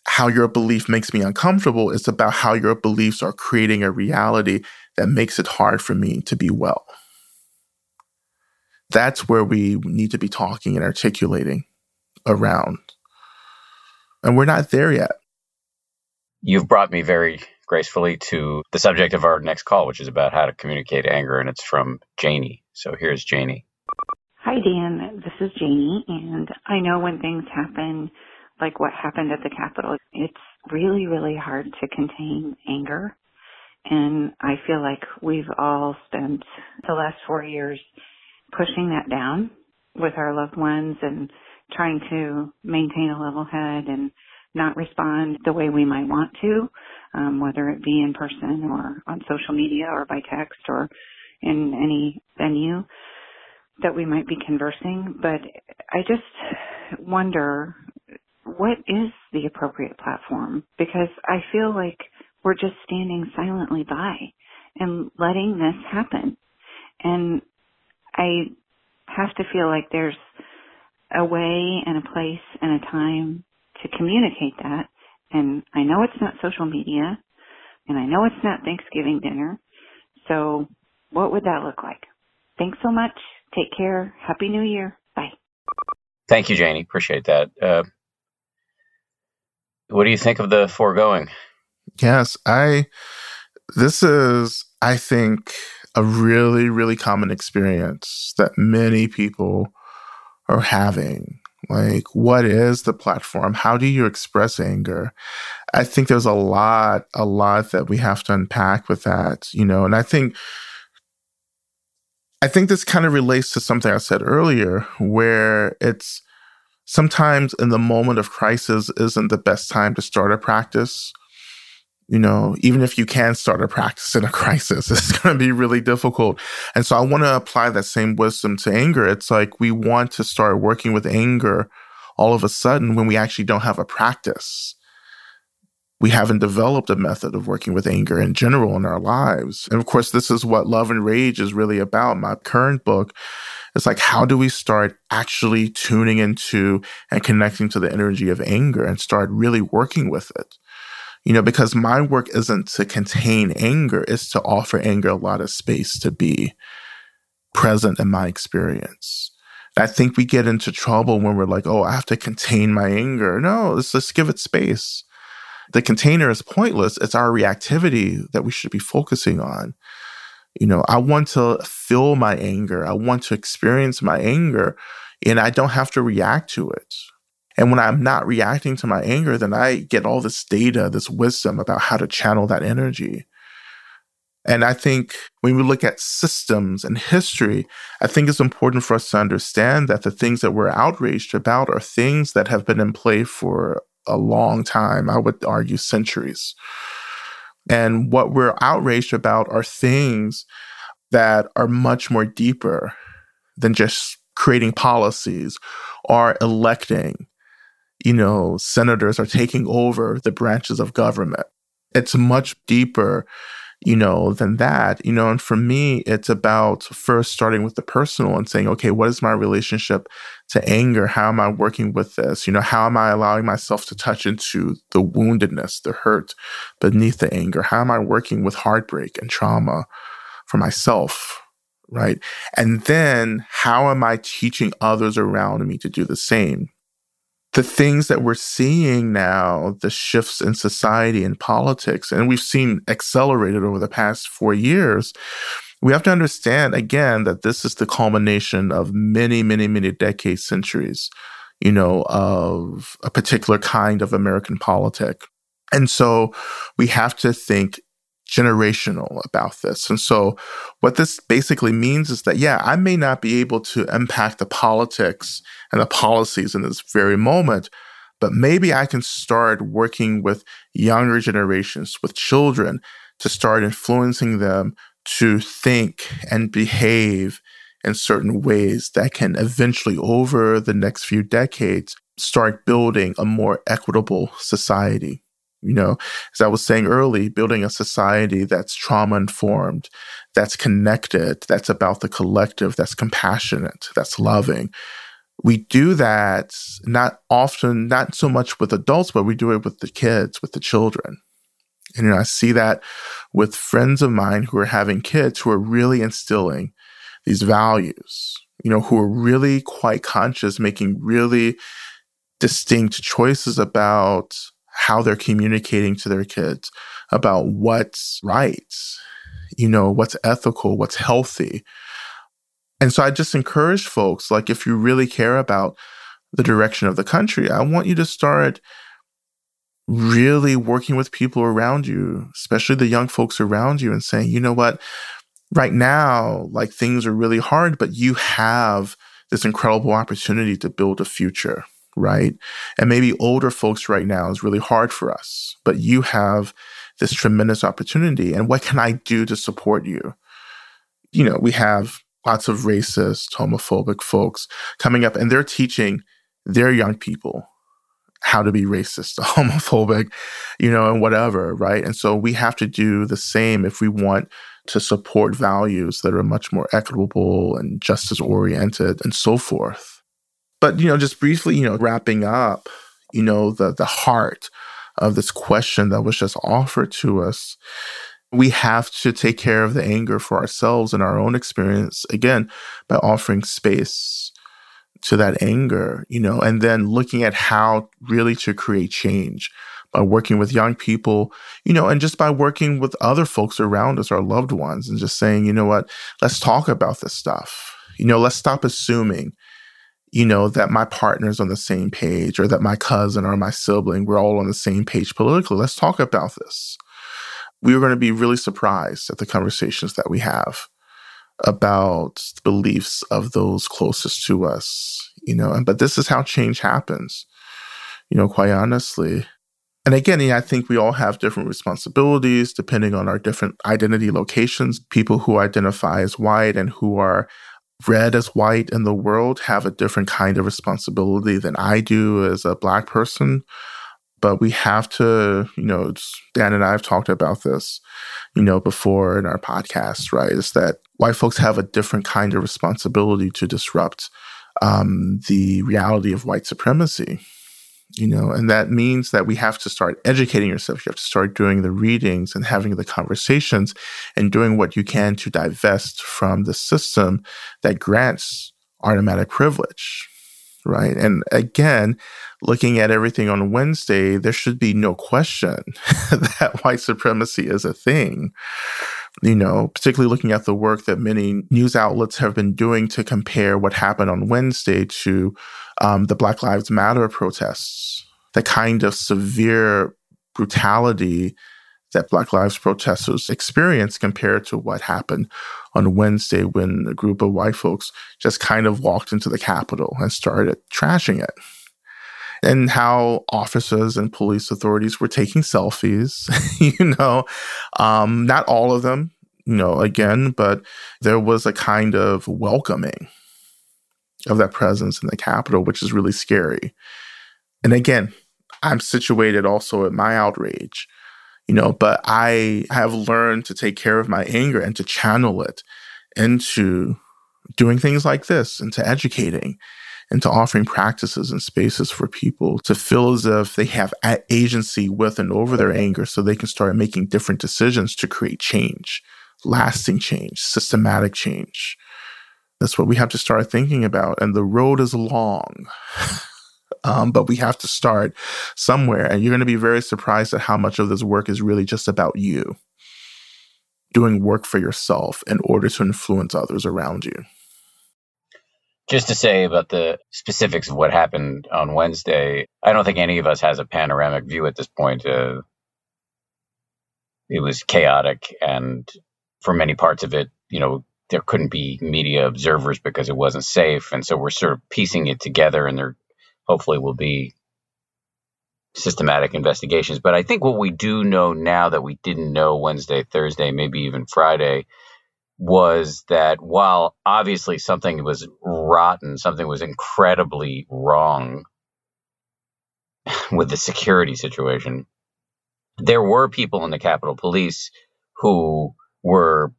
Speaker 2: how your belief makes me uncomfortable. It's about how your beliefs are creating a reality that makes it hard for me to be well. That's where we need to be talking and articulating around and we're not there yet.
Speaker 1: You've brought me very gracefully to the subject of our next call, which is about how to communicate anger, and it's from Janie. So here's Janie.
Speaker 4: Hi, Dan. This is Janie, and I know when things happen, like what happened at the Capitol, it's really, really hard to contain anger. And I feel like we've all spent the last four years pushing that down with our loved ones and trying to maintain a level head and not respond the way we might want to, um, whether it be in person or on social media or by text or in any venue that we might be conversing. But I just wonder what is the appropriate platform because I feel like we're just standing silently by and letting this happen. And I have to feel like there's a way and a place and a time to communicate that. And I know it's not social media and I know it's not Thanksgiving dinner. So what would that look like? Thanks so much. Take care. Happy New Year. Bye.
Speaker 1: Thank you, Janie. Appreciate that. Uh, what do you think of the foregoing?
Speaker 2: Yes, I. This is, I think, a really, really common experience that many people are having. Like, what is the platform? How do you express anger? I think there's a lot, a lot that we have to unpack with that, you know, and I think. I think this kind of relates to something I said earlier, where it's sometimes in the moment of crisis isn't the best time to start a practice you know, even if you can start a practice in a crisis, it's going to be really difficult. And so I want to apply that same wisdom to anger. It's like we want to start working with anger all of a sudden when we actually don't have a practice. We haven't developed a method of working with anger in general in our lives. And of course, this is what Love and Rage is really about. My current book is like, how do we start actually tuning into and connecting to the energy of anger and start really working with it? you know, because my work isn't to contain anger, it's to offer anger a lot of space to be present in my experience. I think we get into trouble when we're like, oh, I have to contain my anger. No, let's just give it space. The container is pointless. It's our reactivity that we should be focusing on. You know, I want to feel my anger. I want to experience my anger, and I don't have to react to it. And when I'm not reacting to my anger, then I get all this data, this wisdom about how to channel that energy. And I think when we look at systems and history, I think it's important for us to understand that the things that we're outraged about are things that have been in play for a long time. I would argue centuries. And what we're outraged about are things that are much more deeper than just creating policies or electing you know, senators are taking over the branches of government. It's much deeper, you know, than that, you know. And for me, it's about first starting with the personal and saying, okay, what is my relationship to anger? How am I working with this? You know, how am I allowing myself to touch into the woundedness, the hurt beneath the anger? How am I working with heartbreak and trauma for myself? Right. And then how am I teaching others around me to do the same? the things that we're seeing now, the shifts in society and politics, and we've seen accelerated over the past four years, we have to understand again that this is the culmination of many, many, many decades, centuries, you know, of a particular kind of American politic. And so we have to think generational about this. And so, what this basically means is that, yeah, I may not be able to impact the politics and the policies in this very moment, but maybe I can start working with younger generations, with children, to start influencing them to think and behave in certain ways that can eventually, over the next few decades, start building a more equitable society. You know, as I was saying early, building a society that's trauma informed, that's connected, that's about the collective, that's compassionate, that's loving. We do that not often, not so much with adults, but we do it with the kids, with the children. And you know, I see that with friends of mine who are having kids who are really instilling these values, you know, who are really quite conscious, making really distinct choices about how they're communicating to their kids about what's right, you know, what's ethical, what's healthy. And so I just encourage folks, like, if you really care about the direction of the country, I want you to start really working with people around you, especially the young folks around you, and saying, you know what, right now, like things are really hard, but you have this incredible opportunity to build a future right? And maybe older folks right now is really hard for us, but you have this tremendous opportunity. And what can I do to support you? You know, we have lots of racist, homophobic folks coming up and they're teaching their young people how to be racist, homophobic, you know, and whatever, right? And so we have to do the same if we want to support values that are much more equitable and justice oriented and so forth. But, you know, just briefly, you know, wrapping up, you know, the the heart of this question that was just offered to us we have to take care of the anger for ourselves and our own experience again by offering space to that anger, you know, and then looking at how really to create change by working with young people, you know, and just by working with other folks around us, our loved ones, and just saying, you know what, let's talk about this stuff. You know, let's stop assuming, you know, that my partner's on the same page or that my cousin or my sibling, we're all on the same page politically. Let's talk about this. We are going to be really surprised at the conversations that we have about the beliefs of those closest to us, you know, and but this is how change happens, you know, quite honestly. And again, I think we all have different responsibilities depending on our different identity locations. People who identify as white and who are read as white in the world have a different kind of responsibility than I do as a black person. But we have to, you know, Dan and I have talked about this, you know, before in our podcast, right? Is that white folks have a different kind of responsibility to disrupt um, the reality of white supremacy you know and that means that we have to start educating yourself you have to start doing the readings and having the conversations and doing what you can to divest from the system that grants automatic privilege right? And again looking at everything on wednesday there should be no question that white supremacy is a thing you know, particularly looking at the work that many news outlets have been doing to compare what happened on Wednesday to um, the Black Lives Matter protests, the kind of severe brutality that Black Lives protesters experienced compared to what happened on Wednesday when a group of white folks just kind of walked into the Capitol and started trashing it. And how officers and police authorities were taking selfies, you know, um, not all of them, you know, again, but there was a kind of welcoming of that presence in the Capitol, which is really scary. And again, I'm situated also at my outrage, you know, but I have learned to take care of my anger and to channel it into doing things like this, into educating into offering practices and spaces for people to feel as if they have agency with and over their anger so they can start making different decisions to create change, lasting change, systematic change. That's what we have to start thinking about. And the road is long. um, but we have to start somewhere. And you're going to be very surprised at how much of this work is really just about you doing work for yourself in order to influence others around you.
Speaker 1: Just to say about the specifics of what happened on Wednesday, I don't think any of us has a panoramic view at this point. Uh, it was chaotic, and for many parts of it, you know, there couldn't be media observers because it wasn't safe, and so we're sort of piecing it together, and there hopefully will be systematic investigations. But I think what we do know now that we didn't know Wednesday, Thursday, maybe even Friday was that while obviously something was rotten, something was incredibly wrong with the security situation, there were people in the Capitol Police who were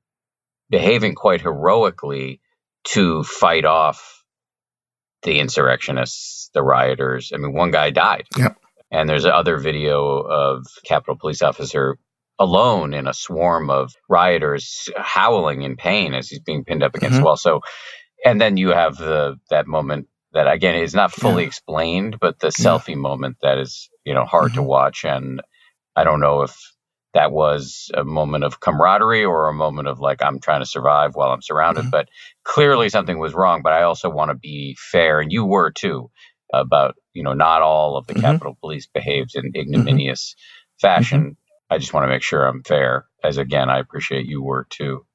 Speaker 1: behaving quite heroically to fight off the insurrectionists, the rioters. I mean, one guy died.
Speaker 2: Yep.
Speaker 1: And there's other video of Capitol Police officer alone in a swarm of rioters howling in pain as he's being pinned up against mm-hmm. the wall. So, and then you have the that moment that again is not fully yeah. explained, but the yeah. selfie moment that is you know hard mm-hmm. to watch, and I don't know if that was a moment of camaraderie or a moment of like I'm trying to survive while I'm surrounded, mm-hmm. but clearly something was wrong. But I also want to be fair, and you were too about you know not all of the mm-hmm. Capitol Police behaved in mm-hmm. ignominious fashion I just want to make sure I'm fair, as again, I appreciate you were too.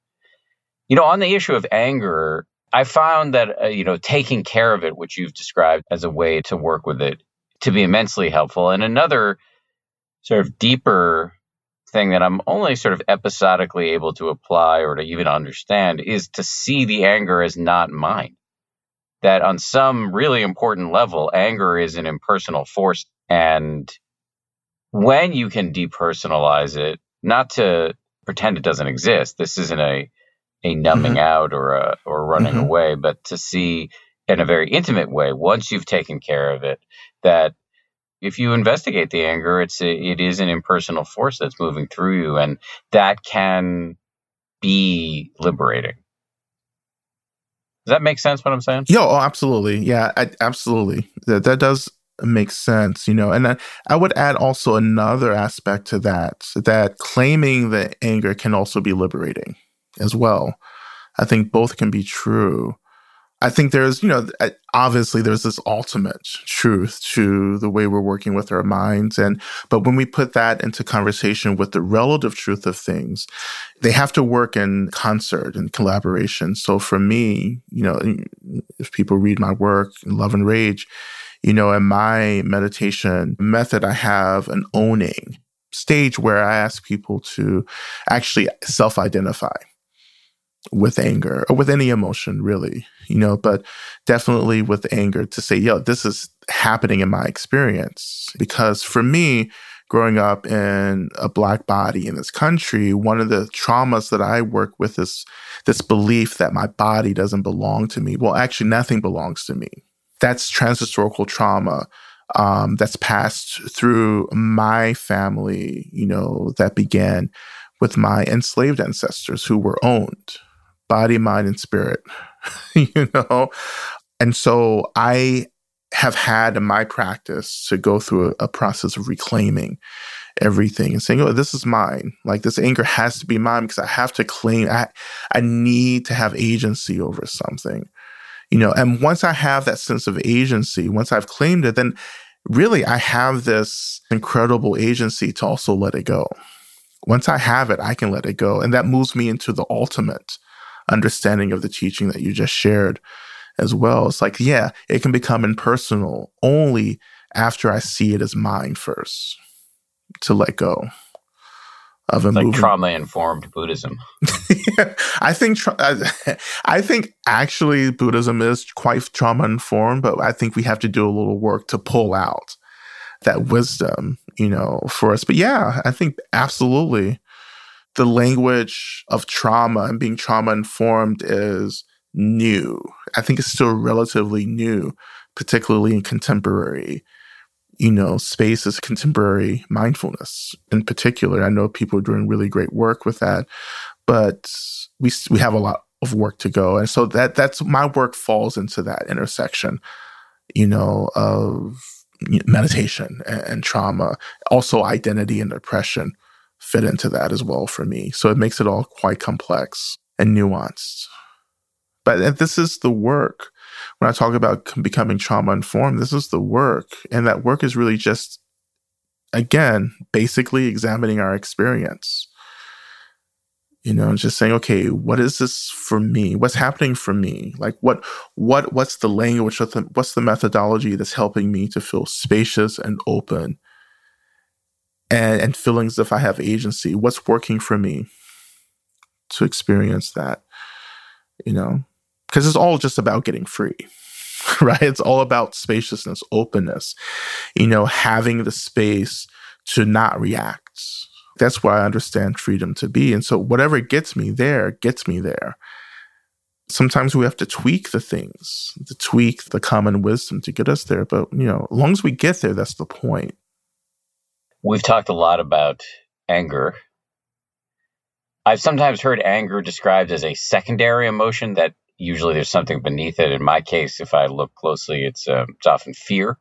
Speaker 1: You know, on the issue of anger, I found that, uh, you know, taking care of it, which you've described as a way to work with it, to be immensely helpful. And another sort of deeper thing that I'm only sort of episodically able to apply or to even understand is to see the anger as not mine. That on some really important level, anger is an impersonal force And when you can depersonalize it, not to pretend it doesn't exist. This isn't a a numbing mm-hmm. out or a or running mm-hmm. away, but to see in a very intimate way once you've taken care of it that if you investigate the anger, it's a, it is an impersonal force that's moving through you, and that can be liberating. Does that make sense? What I'm saying?
Speaker 2: Yeah, oh, absolutely. Yeah, I, absolutely. That that does make sense. You know, and I, I would add also another aspect to that that claiming the anger can also be liberating as well. I think both can be true. I think there's, you know, obviously there's this ultimate truth to the way we're working with our minds. And, but when we put that into conversation with the relative truth of things, they have to work in concert and collaboration. So for me, you know, if people read my work, in Love and Rage, you know, in my meditation method, I have an owning stage where I ask people to actually self identify with anger or with any emotion really you know but definitely with anger to say yo this is happening in my experience. Because for me growing up in a black body in this country one of the traumas that i work with is this belief that my body doesn't belong to me. Well actually nothing belongs to me. That's transhistorical trauma um, that's passed through my family you know that began with my enslaved ancestors who were owned body, mind, and spirit, you know? And so I have had in my practice to go through a, a, process of reclaiming everything and saying, oh, this is mine. Like this anger has to be mine because I have to claim, I, I need to have agency over something, you know? And once I have that sense of agency, once I've claimed it, then really I have this incredible agency to also let it go. Once I have it, I can let it go. And that moves me into the ultimate understanding of the teaching that you just shared as well. It's like, yeah, it can become impersonal only after I see it as mine first to let go of a
Speaker 1: like trauma informed Buddhism.
Speaker 2: I think tra- I think actually Buddhism is quite trauma informed, but I think we have to do a little work to pull out that wisdom, you know, for us. But yeah, I think absolutely the language of trauma and being trauma informed is new. I think it's still relatively new, particularly in contemporary, you know, spaces, contemporary mindfulness in particular. I know people are doing really great work with that, but we we have a lot of work to go, and so that that's my work falls into that intersection, you know, of meditation and, and trauma, also identity and depression fit into that as well for me. So it makes it all quite complex and nuanced. But this is the work. When I talk about becoming trauma informed, this is the work. And that work is really just, again, basically examining our experience. You know, just saying, okay, what is this for me? What's happening for me? Like, what, what, what's the language? What's the, what's the methodology that's helping me to feel spacious and open and, and feelings if I have agency. What's working for me to experience that, you know? Because it's all just about getting free, right? It's all about spaciousness, openness, you know, having the space to not react. That's why I understand freedom to be. And so whatever gets me there, gets me there. Sometimes we have to tweak the things, to tweak the common wisdom to get us there. But, you know, as long as we get there, that's the point.
Speaker 1: We've talked a lot about anger. I've sometimes heard anger described as a secondary emotion that usually there's something beneath it. In my case, if I look closely, it's uh, it's often fear.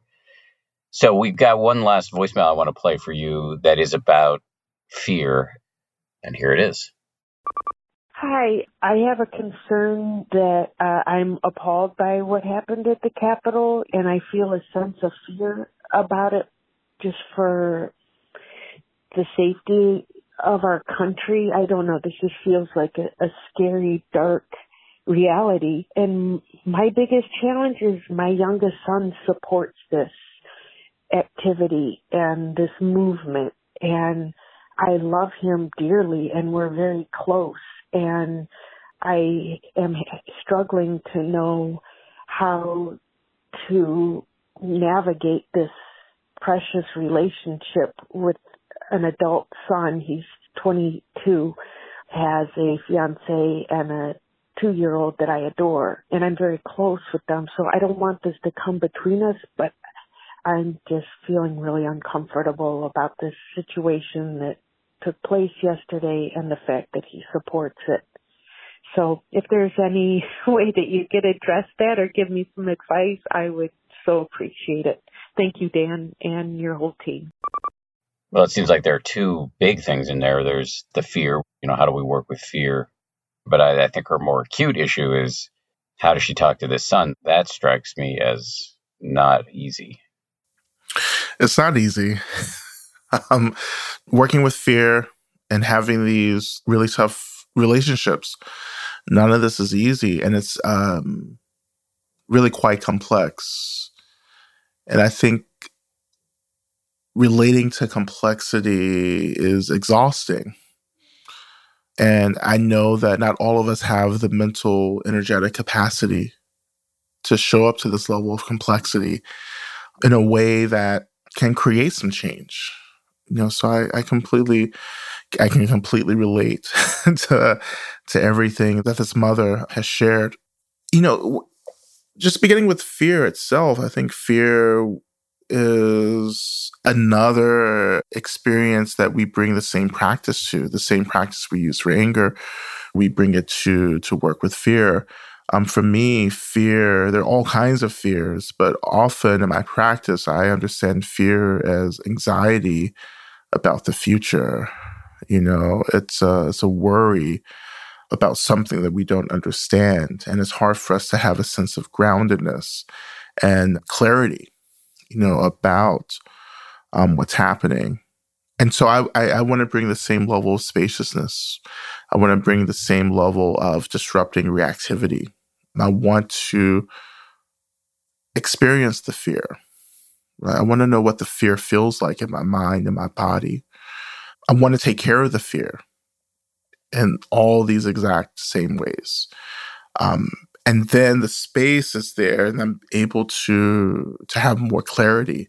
Speaker 1: So we've got one last voicemail I want to play for you that is about fear, and here it is.
Speaker 5: Hi, I have a concern that uh, I'm appalled by what happened at the Capitol, and I feel a sense of fear about it just for the safety of our country. I don't know. This just feels like a, a scary, dark reality. And my biggest challenge is my youngest son supports this activity and this movement. And I love him dearly and we're very close. And I am struggling to know how to navigate this precious relationship with an adult son. He's 22, has a fiance and a two year old that I adore and I'm very close with them. So I don't want this to come between us, but I'm just feeling really uncomfortable about this situation that took place yesterday and the fact that he supports it. So if there's any way that you could address that or give me some advice, I would so appreciate it. Thank you, Dan, and your whole team.
Speaker 1: Well, it seems like there are two big things in there. There's the fear, you know, how do we work with fear? But I, I think her more acute issue is how does she talk to this son? That strikes me as not easy.
Speaker 2: It's not easy. um, working with fear and having these really tough relationships, none of this is easy. And it's um, really quite complex. And I think relating to complexity is exhausting. And I know that not all of us have the mental, energetic capacity to show up to this level of complexity in a way that can create some change. You know, so I, I completely, I can completely relate to to everything that this mother has shared. You know, just beginning with fear itself, I think fear is another experience that we bring the same practice to, the same practice we use for anger. We bring it to to work with fear. Um, for me, fear, there are all kinds of fears, but often in my practice, I understand fear as anxiety about the future. You know, it's a, it's a worry about something that we don't understand. And it's hard for us to have a sense of groundedness and clarity, you know, about um, what's happening. And so I, I, I want to bring the same level of spaciousness. I want to bring the same level of disrupting reactivity I want to experience the fear. Right? I want to know what the fear feels like in my mind and my body. I want to take care of the fear in all these exact same ways. Um, and then the space is there, and I'm able to to have more clarity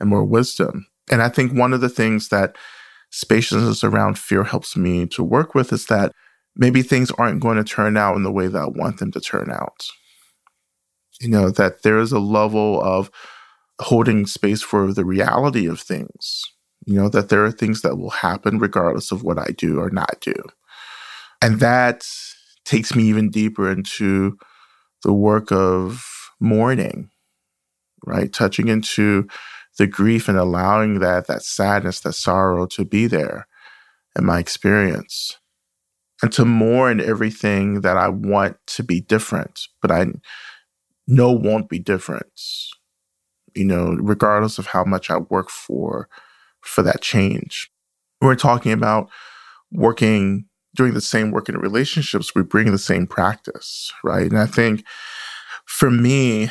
Speaker 2: and more wisdom. And I think one of the things that spaciousness around fear helps me to work with is that maybe things aren't going to turn out in the way that I want them to turn out. You know, that there is a level of holding space for the reality of things. You know, that there are things that will happen regardless of what I do or not do. And that takes me even deeper into the work of mourning, right? Touching into the grief and allowing that, that sadness, that sorrow to be there in my experience and to mourn everything that I want to be different, but I know won't be different. You know, regardless of how much I work for for that change. We're talking about working doing the same work in relationships, we bring the same practice, right? And I think for me,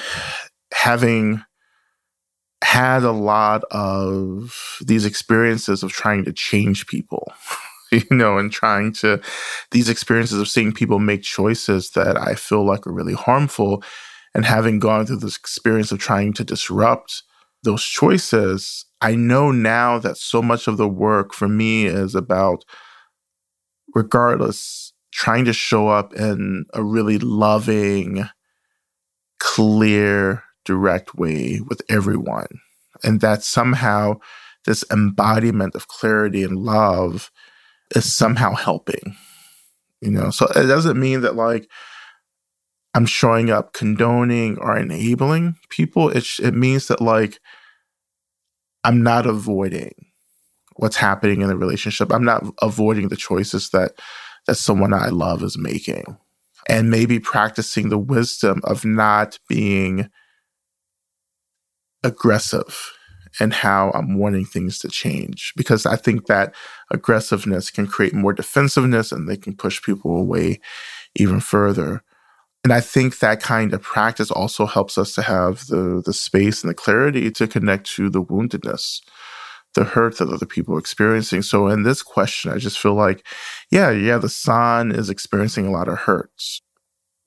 Speaker 2: having had a lot of these experiences of trying to change people you know, and trying to these experiences of seeing people make choices that I feel like are really harmful and having gone through this experience of trying to disrupt those choices, I know now that so much of the work for me is about, regardless, trying to show up in a really loving, clear, direct way with everyone. And that somehow this embodiment of clarity and love is somehow helping. You know, so it doesn't mean that like I'm showing up condoning or enabling people. It it means that like I'm not avoiding what's happening in the relationship. I'm not avoiding the choices that that someone I love is making. And maybe practicing the wisdom of not being aggressive and how I'm wanting things to change. Because I think that aggressiveness can create more defensiveness and they can push people away even further. And I think that kind of practice also helps us to have the, the space and the clarity to connect to the woundedness, the hurt that other people are experiencing. So in this question, I just feel like, yeah, yeah, the son is experiencing a lot of hurts.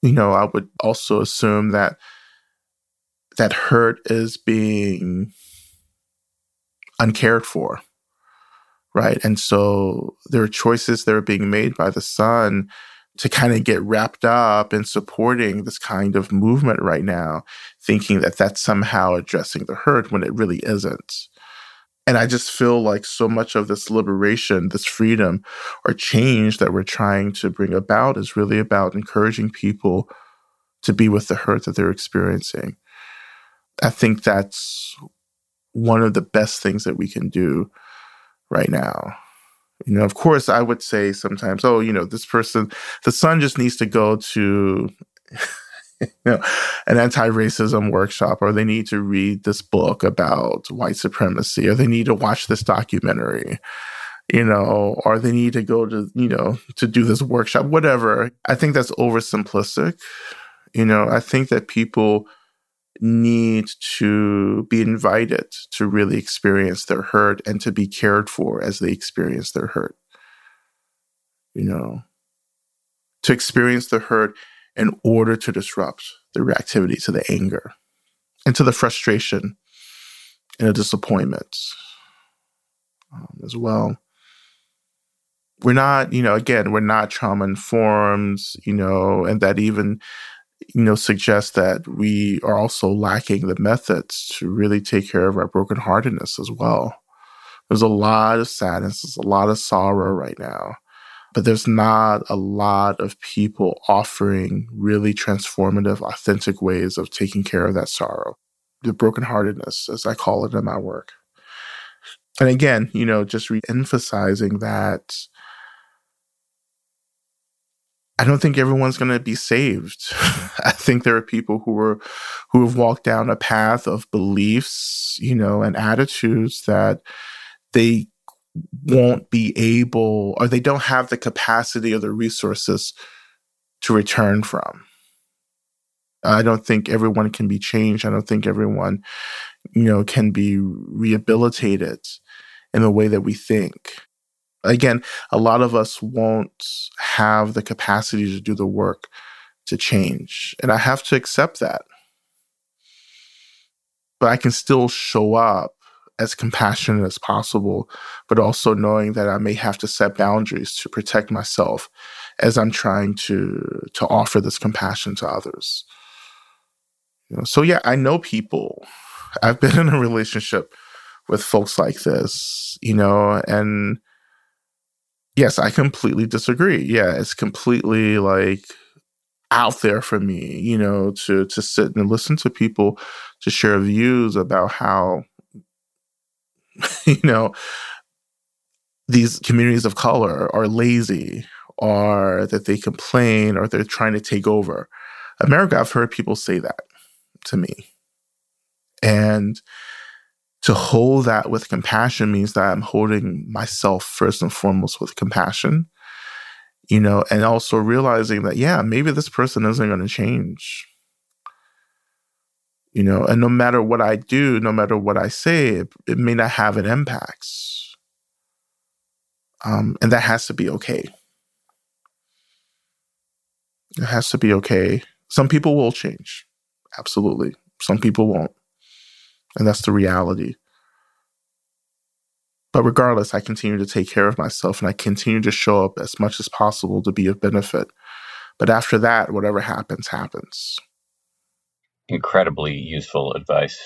Speaker 2: You know, I would also assume that that hurt is being uncared for. Right. And so there are choices that are being made by the son to kind of get wrapped up in supporting this kind of movement right now, thinking that that's somehow addressing the hurt when it really isn't. And I just feel like so much of this liberation, this freedom or change that we're trying to bring about is really about encouraging people to be with the hurt that they're experiencing. I think that's one of the best things that we can do right now. You know, of course, I would say sometimes, oh, you know, this person, the son just needs to go to, you know, an anti-racism workshop, or they need to read this book about white supremacy, or they need to watch this documentary, you know, or they need to go to, you know, to do this workshop, whatever. I think that's oversimplistic. You know, I think that people need to be invited to really experience their hurt and to be cared for as they experience their hurt. You know, to experience the hurt in order to disrupt the reactivity to the anger and to the frustration and the disappointment um, as well. We're not, you know, again, we're not trauma informed, you know, and that even you know, suggests that we are also lacking the methods to really take care of our brokenheartedness as well. There's a lot of sadness, there's a lot of sorrow right now, but there's not a lot of people offering really transformative, authentic ways of taking care of that sorrow, the brokenheartedness, as I call it in my work. And again, you know, just re emphasizing that I don't think everyone's going to be saved. I think there are people who are who have walked down a path of beliefs, you know, and attitudes that they won't be able or they don't have the capacity or the resources to return from. I don't think everyone can be changed. I don't think everyone, you know, can be rehabilitated in the way that we think again, a lot of us won't have the capacity to do the work to change. And I have to accept that. But I can still show up as compassionate as possible, but also knowing that I may have to set boundaries to protect myself as I'm trying to to offer this compassion to others. You know, so yeah, I know people. I've been in a relationship with folks like this, you know, and yes, I completely disagree. Yeah, it's completely like out there for me, you know, to to sit and listen to people to share views about how you know these communities of color are lazy or that they complain or they're trying to take over. America, I've heard people say that to me. And to hold that with compassion means that I'm holding myself first and foremost with compassion, you know, and also realizing that, yeah, maybe this person isn't going to change. You know, and no matter what I do, no matter what I say, it, it may not have an impact. Um, and that has to be okay. It has to be okay. Some people will change. Absolutely. Some people won't. And that's the reality. But regardless, I continue to take care of myself and I continue to show up as much as possible to be of benefit. But after that, whatever happens, happens.
Speaker 1: Incredibly useful advice,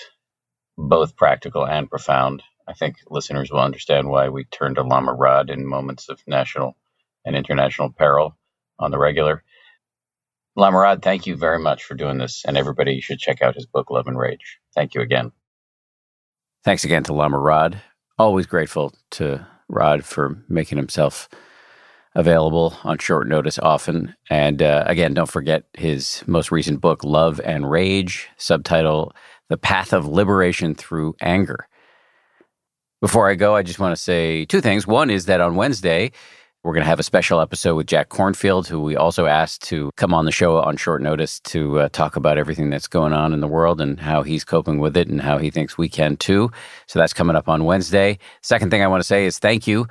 Speaker 1: both practical and profound. I think listeners will understand why we turn to Lama Rod in moments of national and international peril on the regular. Lama Rod, thank you very much for doing this, and everybody should check out his book, Love and Rage. Thank you again. Thanks again to Lama Rod. Always grateful to Rod for making himself available on short notice often. And uh, again, don't forget his most recent book, Love and Rage, subtitle The Path of Liberation Through Anger. Before I go, I just want to say two things. One is that on Wednesday, we're going to have a special episode with Jack Kornfield, who we also asked to come on the show on short notice to uh, talk about everything that's going on in the world and how he's coping with it and how he thinks we can too. So that's coming up on Wednesday. Second thing I want to say is thank you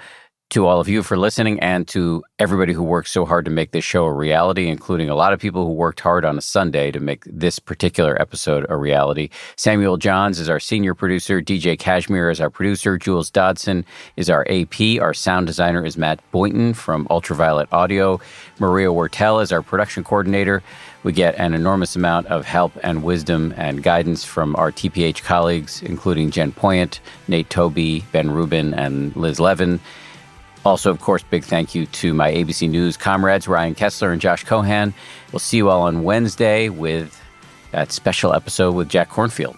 Speaker 1: to all of you for listening and to everybody who worked so hard to make this show a reality, including a lot of people who worked hard on a Sunday to make this particular episode a reality. Samuel Johns is our senior producer. DJ Cashmere is our producer. Jules Dodson is our AP. Our sound designer is Matt Boynton from Ultraviolet Audio. Maria Wortel is our production coordinator. We get an enormous amount of help and wisdom and guidance from our TPH colleagues, including Jen Poyant, Nate Toby, Ben Rubin, and Liz Levin. Also, of course, big thank you to my ABC News comrades, Ryan Kessler and Josh Cohan. We'll see you all on Wednesday with that special episode with Jack Kornfield.